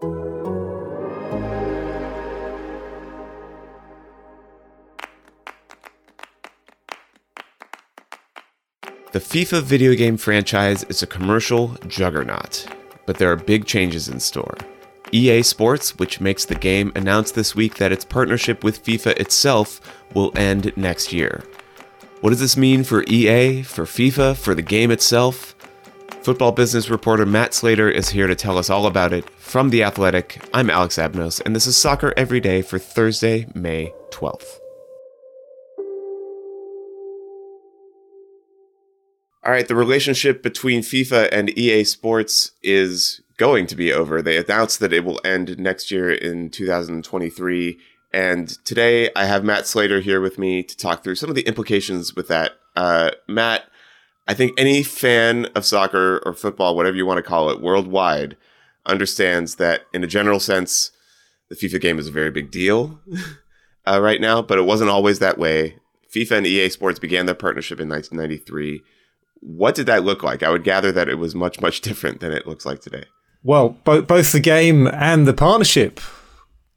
The FIFA video game franchise is a commercial juggernaut, but there are big changes in store. EA Sports, which makes the game, announced this week that its partnership with FIFA itself will end next year. What does this mean for EA, for FIFA, for the game itself? Football business reporter Matt Slater is here to tell us all about it. From The Athletic, I'm Alex Abnos, and this is Soccer Every Day for Thursday, May 12th. All right, the relationship between FIFA and EA Sports is going to be over. They announced that it will end next year in 2023. And today I have Matt Slater here with me to talk through some of the implications with that. Uh, Matt, I think any fan of soccer or football, whatever you want to call it, worldwide, understands that in a general sense, the FIFA game is a very big deal uh, right now, but it wasn't always that way. FIFA and EA Sports began their partnership in 1993 what did that look like? I would gather that it was much, much different than it looks like today. Well, both both the game and the partnership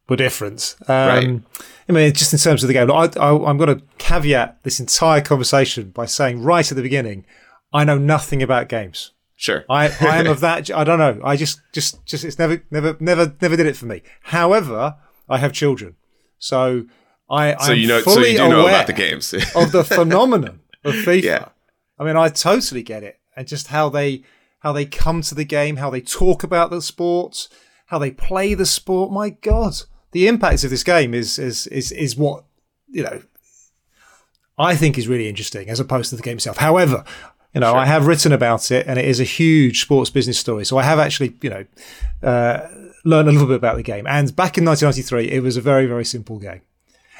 were different. Um, right. I mean, just in terms of the game, I, I, I'm going to caveat this entire conversation by saying right at the beginning, I know nothing about games. Sure. I, I am of that. I don't know. I just, just, just, it's never, never, never, never did it for me. However, I have children. So I, so you know, so you do know about the games of the phenomenon of FIFA. Yeah. I mean, I totally get it, and just how they how they come to the game, how they talk about the sports, how they play the sport. My God, the impact of this game is is is is what you know. I think is really interesting as opposed to the game itself. However, you know, sure. I have written about it, and it is a huge sports business story. So I have actually, you know, uh, learned a little bit about the game. And back in 1993, it was a very very simple game,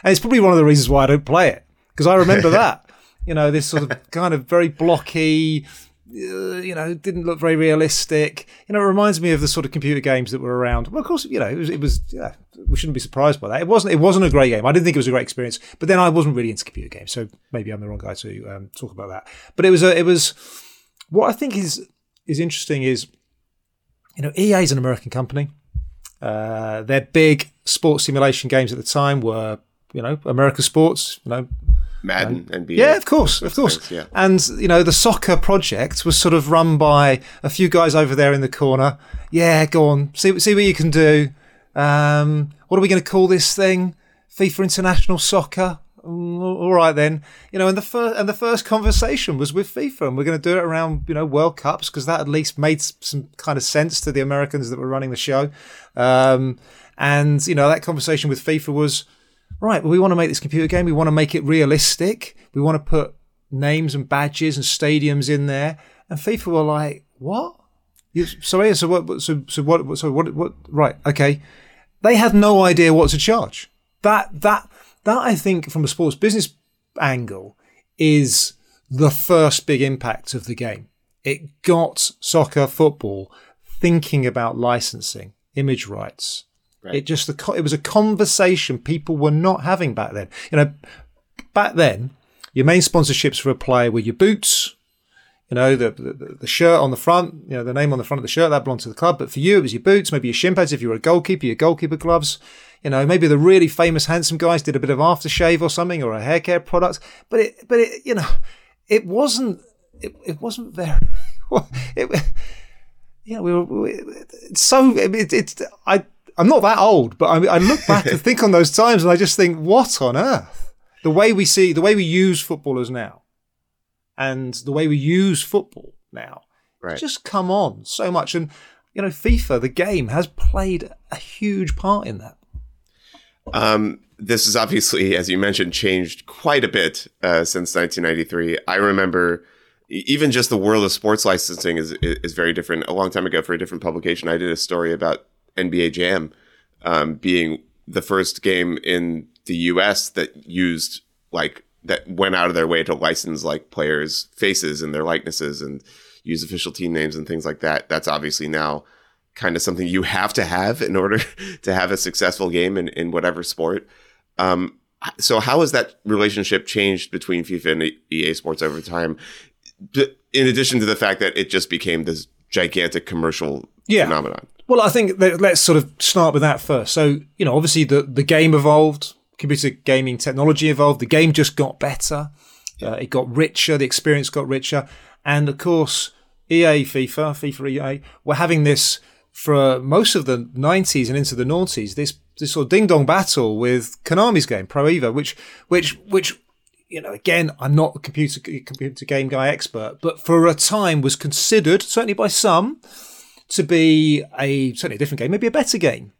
and it's probably one of the reasons why I don't play it because I remember that you know, this sort of kind of very blocky, you know, didn't look very realistic. You know, it reminds me of the sort of computer games that were around. Well, of course, you know, it was, it was yeah, we shouldn't be surprised by that. It wasn't, it wasn't a great game. I didn't think it was a great experience, but then I wasn't really into computer games, so maybe I'm the wrong guy to um, talk about that. But it was, a, it was, what I think is is interesting is, you know, EA is an American company. Uh, their big sports simulation games at the time were, you know, American sports, you know, Madden, and, NBA. Yeah, of course, of course. Things, yeah. And you know, the soccer project was sort of run by a few guys over there in the corner. Yeah, go on, see see what you can do. Um, what are we going to call this thing? FIFA International Soccer. Mm, all right then, you know, and the first and the first conversation was with FIFA, and we're going to do it around you know World Cups because that at least made some kind of sense to the Americans that were running the show. Um, and you know, that conversation with FIFA was right, well, we want to make this computer game. We want to make it realistic. We want to put names and badges and stadiums in there. And FIFA were like, what? You, sorry, so what? So, so what? So what? What? Right, okay. They had no idea what to charge. That that that I think, from a sports business angle, is the first big impact of the game. It got soccer, football thinking about licensing, image rights, Right. It just the it was a conversation people were not having back then. You know, back then, your main sponsorships for a player were your boots, you know, the, the, the shirt on the front, you know, the name on the front of the shirt that belonged to the club. But for you, it was your boots, maybe your shin pads if you were a goalkeeper, your goalkeeper gloves. You know, maybe the really famous handsome guys did a bit of aftershave or something or a hair care product. But it, but it, you know, it wasn't, it, it wasn't very. it, you know, we were, we, so it, it's I I'm not that old, but I, I look back and think on those times and I just think, what on earth? The way we see, the way we use footballers now and the way we use football now, right. just come on so much. And, you know, FIFA, the game, has played a huge part in that. Um, this has obviously, as you mentioned, changed quite a bit uh, since 1993. I remember even just the world of sports licensing is is very different. A long time ago, for a different publication, I did a story about NBA Jam um, being the first game in the US that used like that went out of their way to license like players' faces and their likenesses and use official team names and things like that. That's obviously now kind of something you have to have in order to have a successful game in, in whatever sport. Um, so how has that relationship changed between FIFA and EA Sports over time? In addition to the fact that it just became this gigantic commercial yeah. phenomenon. Well, I think let's sort of start with that first. So, you know, obviously the, the game evolved, computer gaming technology evolved, the game just got better, uh, it got richer, the experience got richer. And of course, EA, FIFA, FIFA EA, were having this for most of the 90s and into the noughties, this, this sort of ding dong battle with Konami's game, Pro Evo, which, which, which, you know, again, I'm not a computer, computer game guy expert, but for a time was considered, certainly by some, to be a certainly a different game, maybe a better game.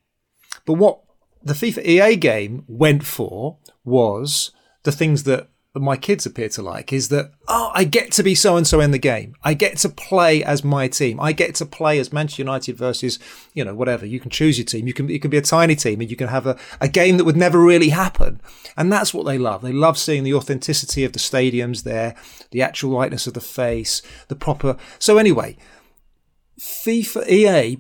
But what the FIFA EA game went for was the things that my kids appear to like is that oh I get to be so and so in the game. I get to play as my team. I get to play as Manchester United versus you know whatever. You can choose your team. You can it can be a tiny team and you can have a, a game that would never really happen. And that's what they love. They love seeing the authenticity of the stadiums there, the actual likeness of the face, the proper. So anyway, FIFA EA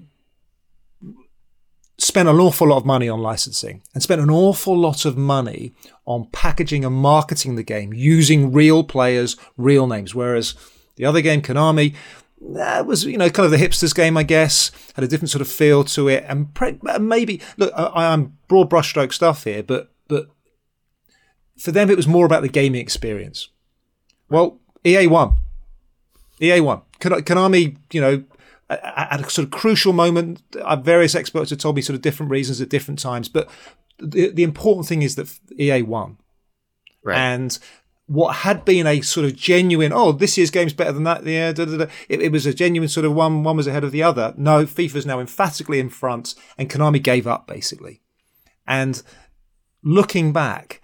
spent an awful lot of money on licensing and spent an awful lot of money on packaging and marketing the game using real players, real names. Whereas the other game, Konami, that was you know kind of the hipsters game, I guess, had a different sort of feel to it, and pre- maybe look, I, am broad brushstroke stuff here, but but for them it was more about the gaming experience. Well, EA won. EA won. Konami, you know, at a sort of crucial moment. Uh, various experts have told me sort of different reasons at different times, but the, the important thing is that EA won. Right. And what had been a sort of genuine, oh, this year's game's better than that. Yeah, da, da, da. It, it, was a genuine sort of one, one was ahead of the other. No, FIFA's now emphatically in front, and Konami gave up basically. And looking back,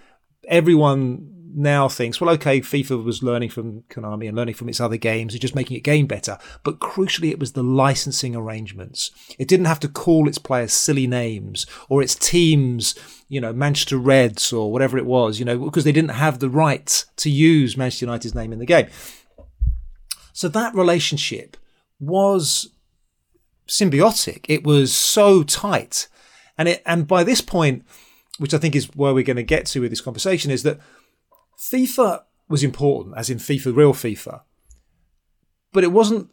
everyone now thinks, well, okay, FIFA was learning from Konami and learning from its other games and just making it game better. But crucially, it was the licensing arrangements. It didn't have to call its players silly names or its teams, you know, Manchester Reds or whatever it was, you know, because they didn't have the right to use Manchester United's name in the game. So that relationship was symbiotic. It was so tight. And it, and by this point, which I think is where we're going to get to with this conversation, is that FIFA was important, as in FIFA, real FIFA, but it wasn't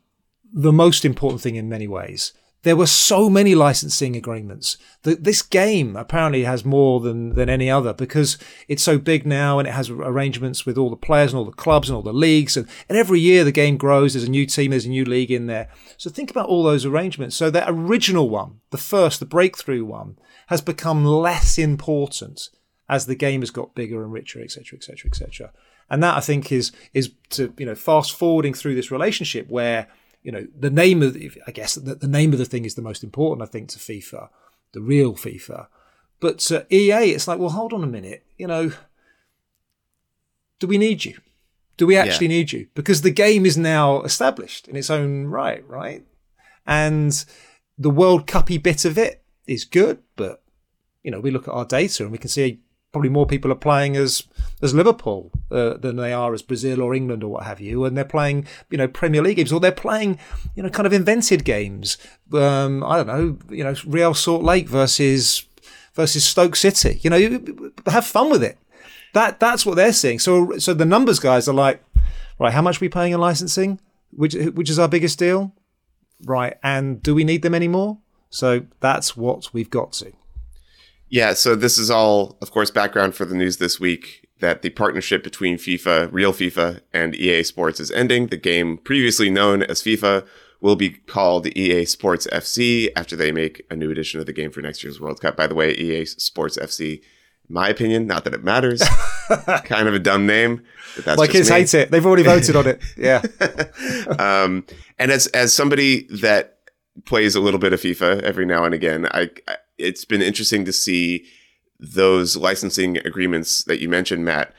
the most important thing in many ways. There were so many licensing agreements that this game apparently has more than, than any other because it's so big now and it has arrangements with all the players and all the clubs and all the leagues. And, and every year the game grows. There's a new team, there's a new league in there. So think about all those arrangements. So that original one, the first, the breakthrough one, has become less important as the game has got bigger and richer, etc., etc., etc. And that I think is is to you know fast forwarding through this relationship where you know the name of I guess the, the name of the thing is the most important I think to FIFA, the real FIFA. But uh, EA, it's like, well, hold on a minute, you know, do we need you? Do we actually yeah. need you? Because the game is now established in its own right, right? And the World Cuppy bit of it is good, but you know, we look at our data and we can see probably more people are playing as as Liverpool uh, than they are as Brazil or England or what have you, and they're playing you know Premier League games or they're playing you know kind of invented games. Um, I don't know, you know Real Salt Lake versus versus Stoke City. You know, have fun with it. That that's what they're seeing. So so the numbers guys are like, right, how much are we paying in licensing? Which which is our biggest deal, right? And do we need them anymore? So that's what we've got to. Yeah, so this is all, of course, background for the news this week that the partnership between FIFA, real FIFA, and EA Sports is ending. The game previously known as FIFA will be called EA Sports FC after they make a new edition of the game for next year's World Cup. By the way, EA Sports FC, my opinion, not that it matters, kind of a dumb name. But that's My kids me. hate it. They've already voted on it. Yeah. um, and as as somebody that plays a little bit of FIFA every now and again, I, I it's been interesting to see those licensing agreements that you mentioned, Matt,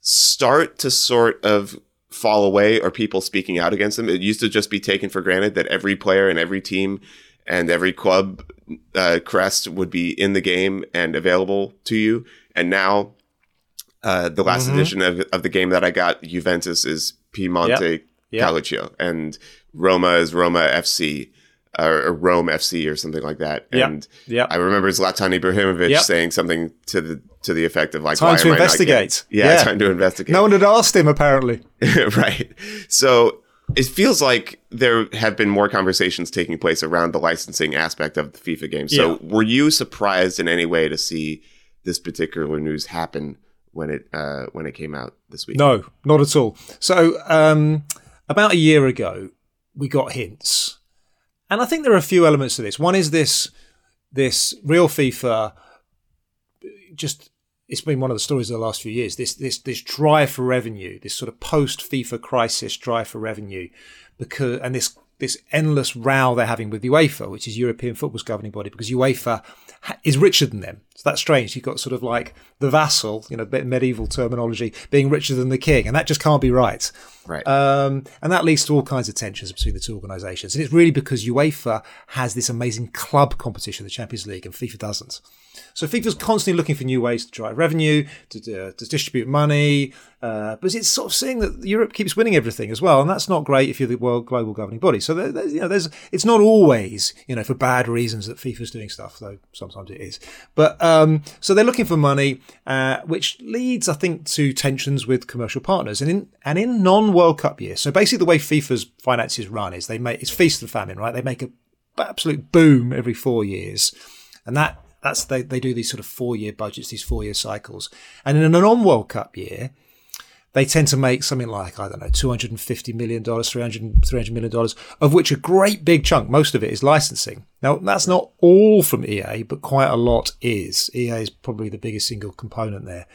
start to sort of fall away or people speaking out against them. It used to just be taken for granted that every player and every team and every club uh, crest would be in the game and available to you. And now, uh, the last Mm-hmm. edition of, of the game that I got, Juventus is Piemonte Yep. Calcio, and Roma is Roma FC. Or, Rome FC or something like that, Yep. and Yep. I remember Zlatan Ibrahimovic Yep. saying something to the to the effect of like, Time "Why to am I not investigate." Yeah, Yeah. time to investigate. No one had asked him apparently. right. So it feels like there have been more conversations taking place around the licensing aspect of the FIFA game. So Yeah. were you surprised in any way to see this particular news happen when it uh, when it came out this week? No, not at all. So, um, about a year ago, we got hints, and I think there are a few elements to this. One is this this real FIFA. Just it's been one of the stories of the last few years. This this this drive for revenue, this sort of post FIFA crisis drive for revenue, because and this this endless row they're having with UEFA, which is European football's governing body, because UEFA is richer than them. So that's strange. You've got sort of like the vassal, you know, bit medieval terminology, being richer than the king, and that just can't be right. Right. Um, and that leads to all kinds of tensions between the two organisations. And it's really because UEFA has this amazing club competition, the Champions League, and FIFA doesn't. So FIFA's constantly looking for new ways to drive revenue, to, uh, to distribute money, uh, but it's sort of seeing that Europe keeps winning everything as well, and that's not great if you're the world global governing body. So there, there- you know, there's it's not always you know for bad reasons that FIFA's doing stuff, though sometimes it is. But um, so they're looking for money, uh, which leads, I think, to tensions with commercial partners, and in and in non World Cup years. So basically, the way FIFA's finances run is they make it's feast and famine, right? They make a absolute boom every four years, and that that's they, they do these sort of four year budgets, these four year cycles, and in a non World Cup year, they tend to make something like I don't know, two hundred and fifty million dollars, 300 $300 million of which a great big chunk, most of it is licensing. Now that's not all from EA, but quite a lot is. EA is probably the biggest single component there.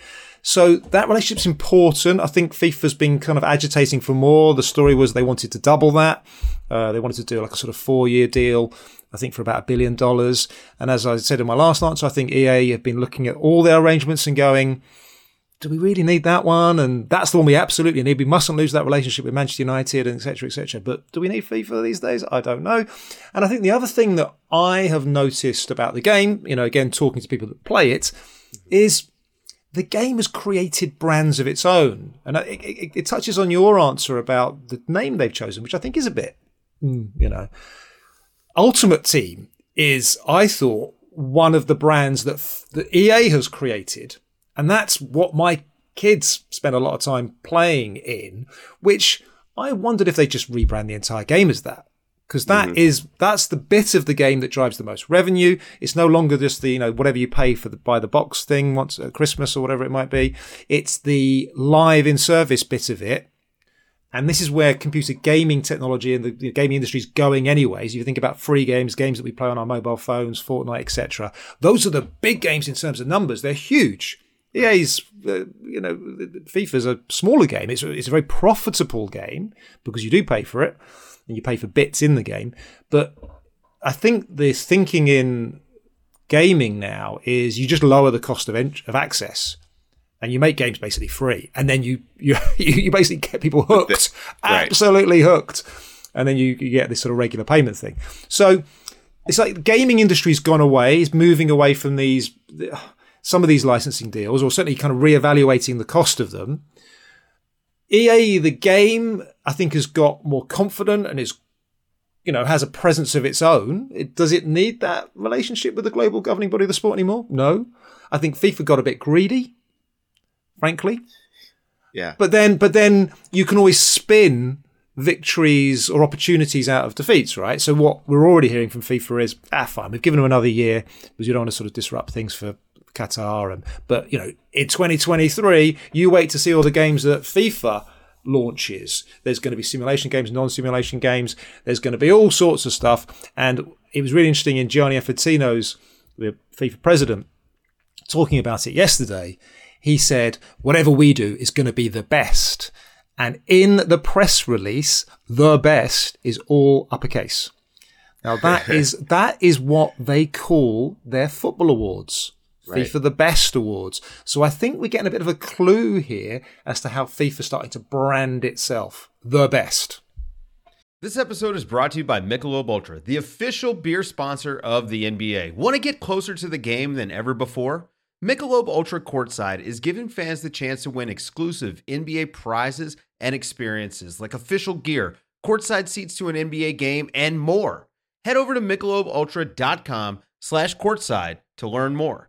So that relationship's important. I think FIFA's been kind of agitating for more. The story was they wanted to double that. Uh, they wanted to do like a sort of four year deal. I think for about a billion dollars. And as I said in my last answer, I think EA have been looking at all their arrangements and going, do we really need that one? And that's the one we absolutely need. We mustn't lose that relationship with Manchester United and etc. etc. But do we need FIFA these days? I don't know. And I think the other thing that I have noticed about the game, you know, again talking to people that play it, is the game has created brands of its own, and it, it, it touches on your answer about the name they've chosen, which I think is a bit, mm, you know, Ultimate Team is, I thought, one of the brands that f- that EA has created, and that's what my kids spend a lot of time playing in. Which I wondered if they just rebrand the entire game as that, because that mm-hmm. is that's the bit of the game that drives the most revenue. It's no longer just the you know whatever you pay for the buy the box thing once at Christmas or whatever it might be. It's the live in service bit of it and this is where computer gaming technology and the, gaming industry is going anyways. You think about free games, games that we play on our mobile phones, Fortnite, etc. Those are the big games in terms of numbers. They're huge. EA's, uh, you know, FIFA's a smaller game. It's a, it's a very profitable game because you do pay for it and you pay for bits in the game. But I think the thinking in gaming now is you just lower the cost of, ent- of access and you make games basically free, and then you you you basically get people hooked, Right. absolutely hooked, and then you, you get this sort of regular payment thing. So it's like the gaming industry's gone away, it's moving away from these some of these licensing deals, or certainly kind of reevaluating the cost of them. EA, the game, I think, has got more confident and is you know, has a presence of its own. It, does it need that relationship with the global governing body of the sport anymore? No. I think FIFA got a bit greedy, frankly. Yeah. But then, but then you can always spin victories or opportunities out of defeats, right? So what we're already hearing from FIFA is, ah, fine, we've given them another year because you don't want to sort of disrupt things for Qatar. And but you know, in 2023, you wait to see all the games that FIFA launches. There's going to be simulation games, non-simulation games. There's going to be all sorts of stuff. And it was really interesting in Gianni Infantino's, the FIFA president, talking about it yesterday. He said, whatever we do is going to be the best. And in the press release, the best is all uppercase. Now that is that is what they call their football awards. Right. FIFA the best awards. So I think we're getting a bit of a clue here as to how FIFA's starting to brand itself the best. This episode is brought to you by Michelob Ultra, the official beer sponsor of the NBA. Want to get closer to the game than ever before? Michelob Ultra Courtside is giving fans the chance to win exclusive NBA prizes and experiences like official gear, courtside seats to an NBA game, and more. Head over to michelobultra.com slash courtside to learn more.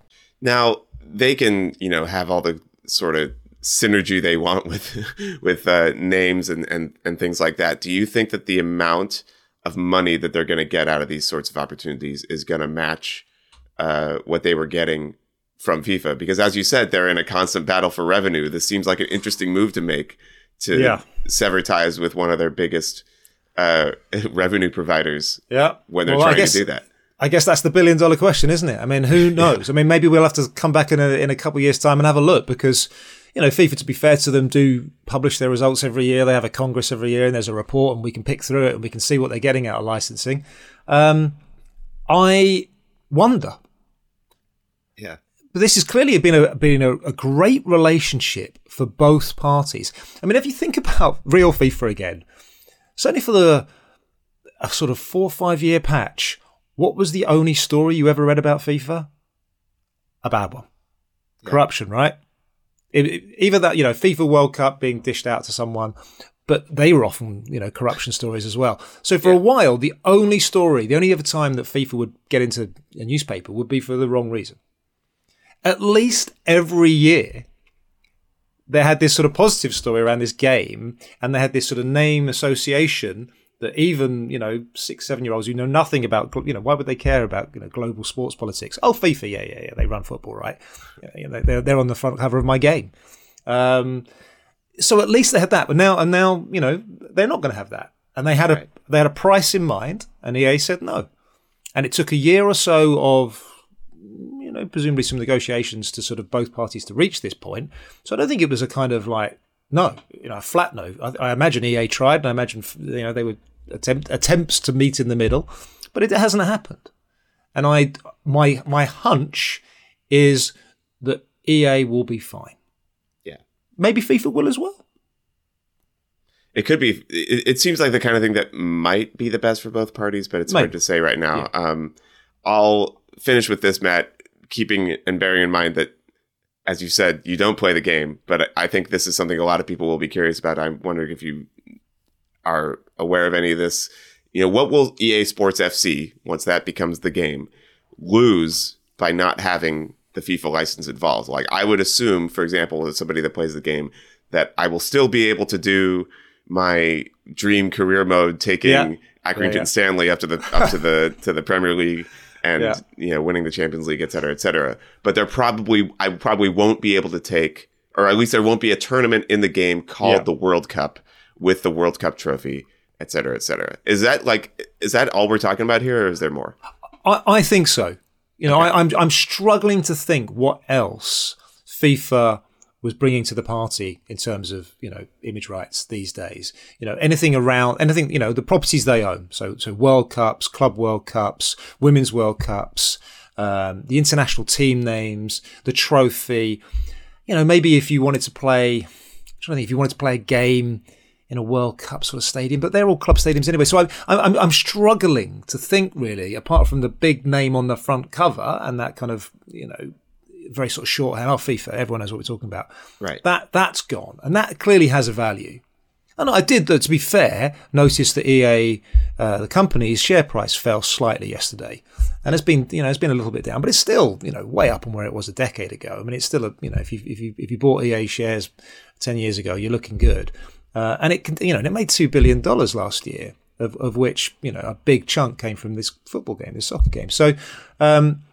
Now they can, you know, have all the sort of synergy they want with with uh, names and, and and things like that. Do you think that the amount of money that they're going to get out of these sorts of opportunities is going to match uh, what they were getting from FIFA? Because as you said, they're in a constant battle for revenue. This seems like an interesting move to make to Yeah. sever ties with one of their biggest uh, revenue providers. Yeah. when they're Well, trying guess- to do that. I guess that's the billion dollar question, isn't it? I mean, who knows? I mean, maybe we'll have to come back in a in a couple of years' time and have a look because you know, FIFA, to be fair to them, do publish their results every year. They have a congress every year, and there's a report, and we can pick through it and we can see what they're getting out of licensing. Um, I wonder Yeah. but this has clearly been a been a, a great relationship for both parties. I mean, if you think about real FIFA again, certainly for the a sort of four or five year patch, what was the only story you ever read about FIFA? A bad one, corruption, right? It- it- either that, you know, FIFA World Cup being dished out to someone, but they were often, you know, corruption stories as well. So for a while, the only story, the only other time that FIFA would get into a newspaper would be for the wrong reason at least every year they had this sort of positive story around this game and they had this sort of name association that even you know six seven year olds who know nothing about you know why would they care about you know global sports politics? Oh fifa yeah yeah yeah they run football right? Yeah, you know, they're, they're on the front cover of my game. Um, so at least they had that but now and now you know they're not going to have that. And they had a they had a price in mind and ea said no. And it took a year or so of you know, presumably some negotiations to sort of both parties to reach this point. So I don't think it was a kind of like no, you know, a flat no. I, I imagine EA tried, and I imagine you know they would attempt attempts to meet in the middle, but it hasn't happened. And I, my my hunch is that EA will be fine. Yeah. Maybe FIFA will as well. It could be. It, it seems like the kind of thing that might be the best for both parties, but it's hard to say right now. Um, I'll finish with this, Matt, keeping and bearing in mind that, as you said, you don't play the game, but I think this is something a lot of people will be curious about. I'm wondering if you are aware of any of this. You know, what will EA Sports FC, once that becomes the game, lose by not having the FIFA license involved? Like, I would assume, for example, as somebody that plays the game, that I will still be able to do my dream career mode, taking Yeah. Accrington Yeah, yeah. Stanley up to the up to the to the Premier League and Yeah. you know winning the Champions League, et cetera, et cetera. But there probably I probably won't be able to take, or at least there won't be a tournament in the game called the World Cup with the World Cup trophy, et cetera, et cetera. Is that like is that all we're talking about here, or is there more? I, I think so. You know, I, I'm I'm struggling to think what else FIFA was bringing to the party in terms of you know image rights these days. You know, anything around anything you know the properties they own. So so World Cups, Club World Cups, Women's World Cups, um, the international team names, the trophy. You know, maybe if you wanted to play, I'm trying to think if you wanted to play a game in a World Cup sort of stadium, but they're all club stadiums anyway. So I'm, I'm, I'm struggling to think really, apart from the big name on the front cover and that kind of, you know, very sort of shorthand, oh, FIFA, everyone knows what we're talking about. Right. That, that's gone. And that clearly has a value. And I did, though, to be fair, notice that EA, uh, the company's share price fell slightly yesterday, and it's been, you know, it's been a little bit down, but it's still, you know, way up on where it was a decade ago. I mean, it's still a, you know, if you if you if you bought EA shares ten years ago, you're looking good, uh, and it, can, you know, and it made two billion dollars last year, of of which you know a big chunk came from this football game, this soccer game. So. Um,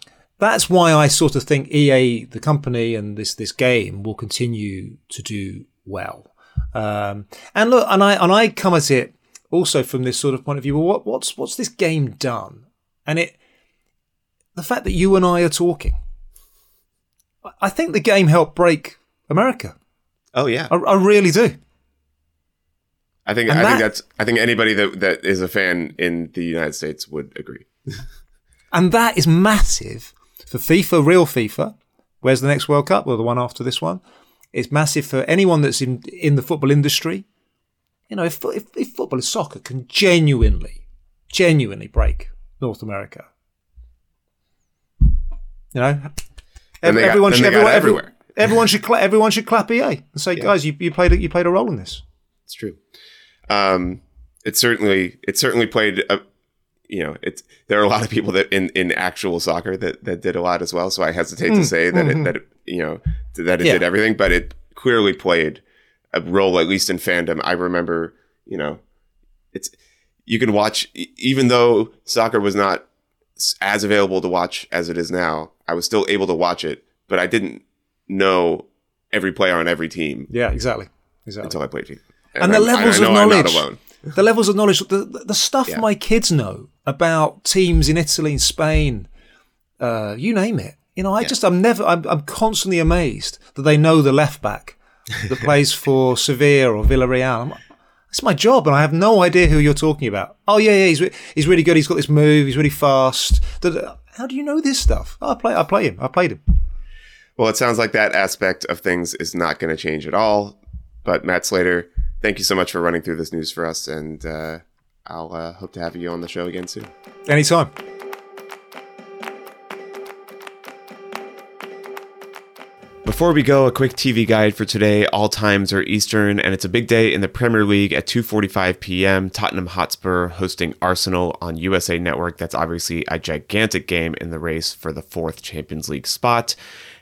that's why I sort of think EA, the company, and this this game will continue to do well. Um, and look, and I and I come at it also from this sort of point of view. Well, what, what's what's this game done? And it, the fact that you and I are talking, I think the game helped break America. Oh yeah, I, I really do. I think And I that- think that's I think anybody that that is a fan in the United States would agree. And that is massive for FIFA, real FIFA. Where's the next World Cup? Well, the one after this one. It's massive for anyone that's in in the football industry. You know, if if, if football, if soccer can genuinely, genuinely break North America, you know, Then got- everyone should everyone, everywhere. everyone should cla- everyone should clap EA and say, guys, you, you played a, you played a role in this. It's true. Um, it certainly it certainly played a you know it's there are a lot of people that in in actual soccer that that did a lot as well. So I hesitate to say that it, that it, you know that it Yeah. did everything, but it clearly played a role at least in fandom. I remember you know it's you can watch even though soccer was not as available to watch as it is now. I was still able to watch it, but I didn't know every player on every team Yeah, exactly, exactly. until I played FIFA. and the I'm- levels I of knowledge, the levels of knowledge, the, the, stuff Yeah. my kids know about teams in Italy and Spain, uh, you name it. You know, I just, I'm never, I'm, I'm constantly amazed that they know the left back that plays for Sevilla or Villarreal. I'm it's my job, and I have no idea who you're talking about. Oh yeah, yeah, he's re- he's really good. He's got this move. He's really fast. How do you know this stuff? Oh, I play, I play him. I played him. Well, it sounds like that aspect of things is not going to change at all. But Matt Slater, thank you so much for running through this news for us, and uh, I'll uh, hope to have you on the show again soon. Anytime. Before we go, a quick TV guide for today. All times are Eastern, and it's a big day in the Premier League at 2:45 p.m. Tottenham Hotspur hosting Arsenal on USA Network. That's obviously a gigantic game in the race for the fourth Champions League spot.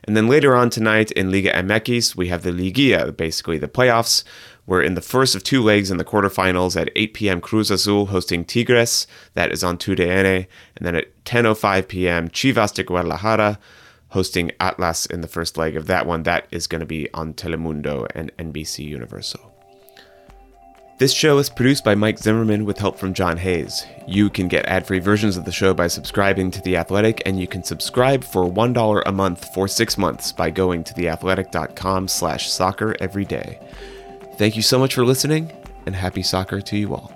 And then later on tonight in Liga MX, we have the Liguilla, basically the playoffs. We're in the first of two legs in the quarterfinals at 8 p.m. Cruz Azul hosting Tigres. That is on TUDN. And then at 10.05 p.m. Chivas de Guadalajara hosting Atlas in the first leg of that one. That is going to be on Telemundo and NBC Universal. This show is produced by Mike Zimmerman with help from John Hayes. You can get ad-free versions of the show by subscribing to The Athletic, and you can subscribe for $1 a month for six months by going to theathletic.com slash soccer every day. Thank you so much for listening, and happy soccer to you all.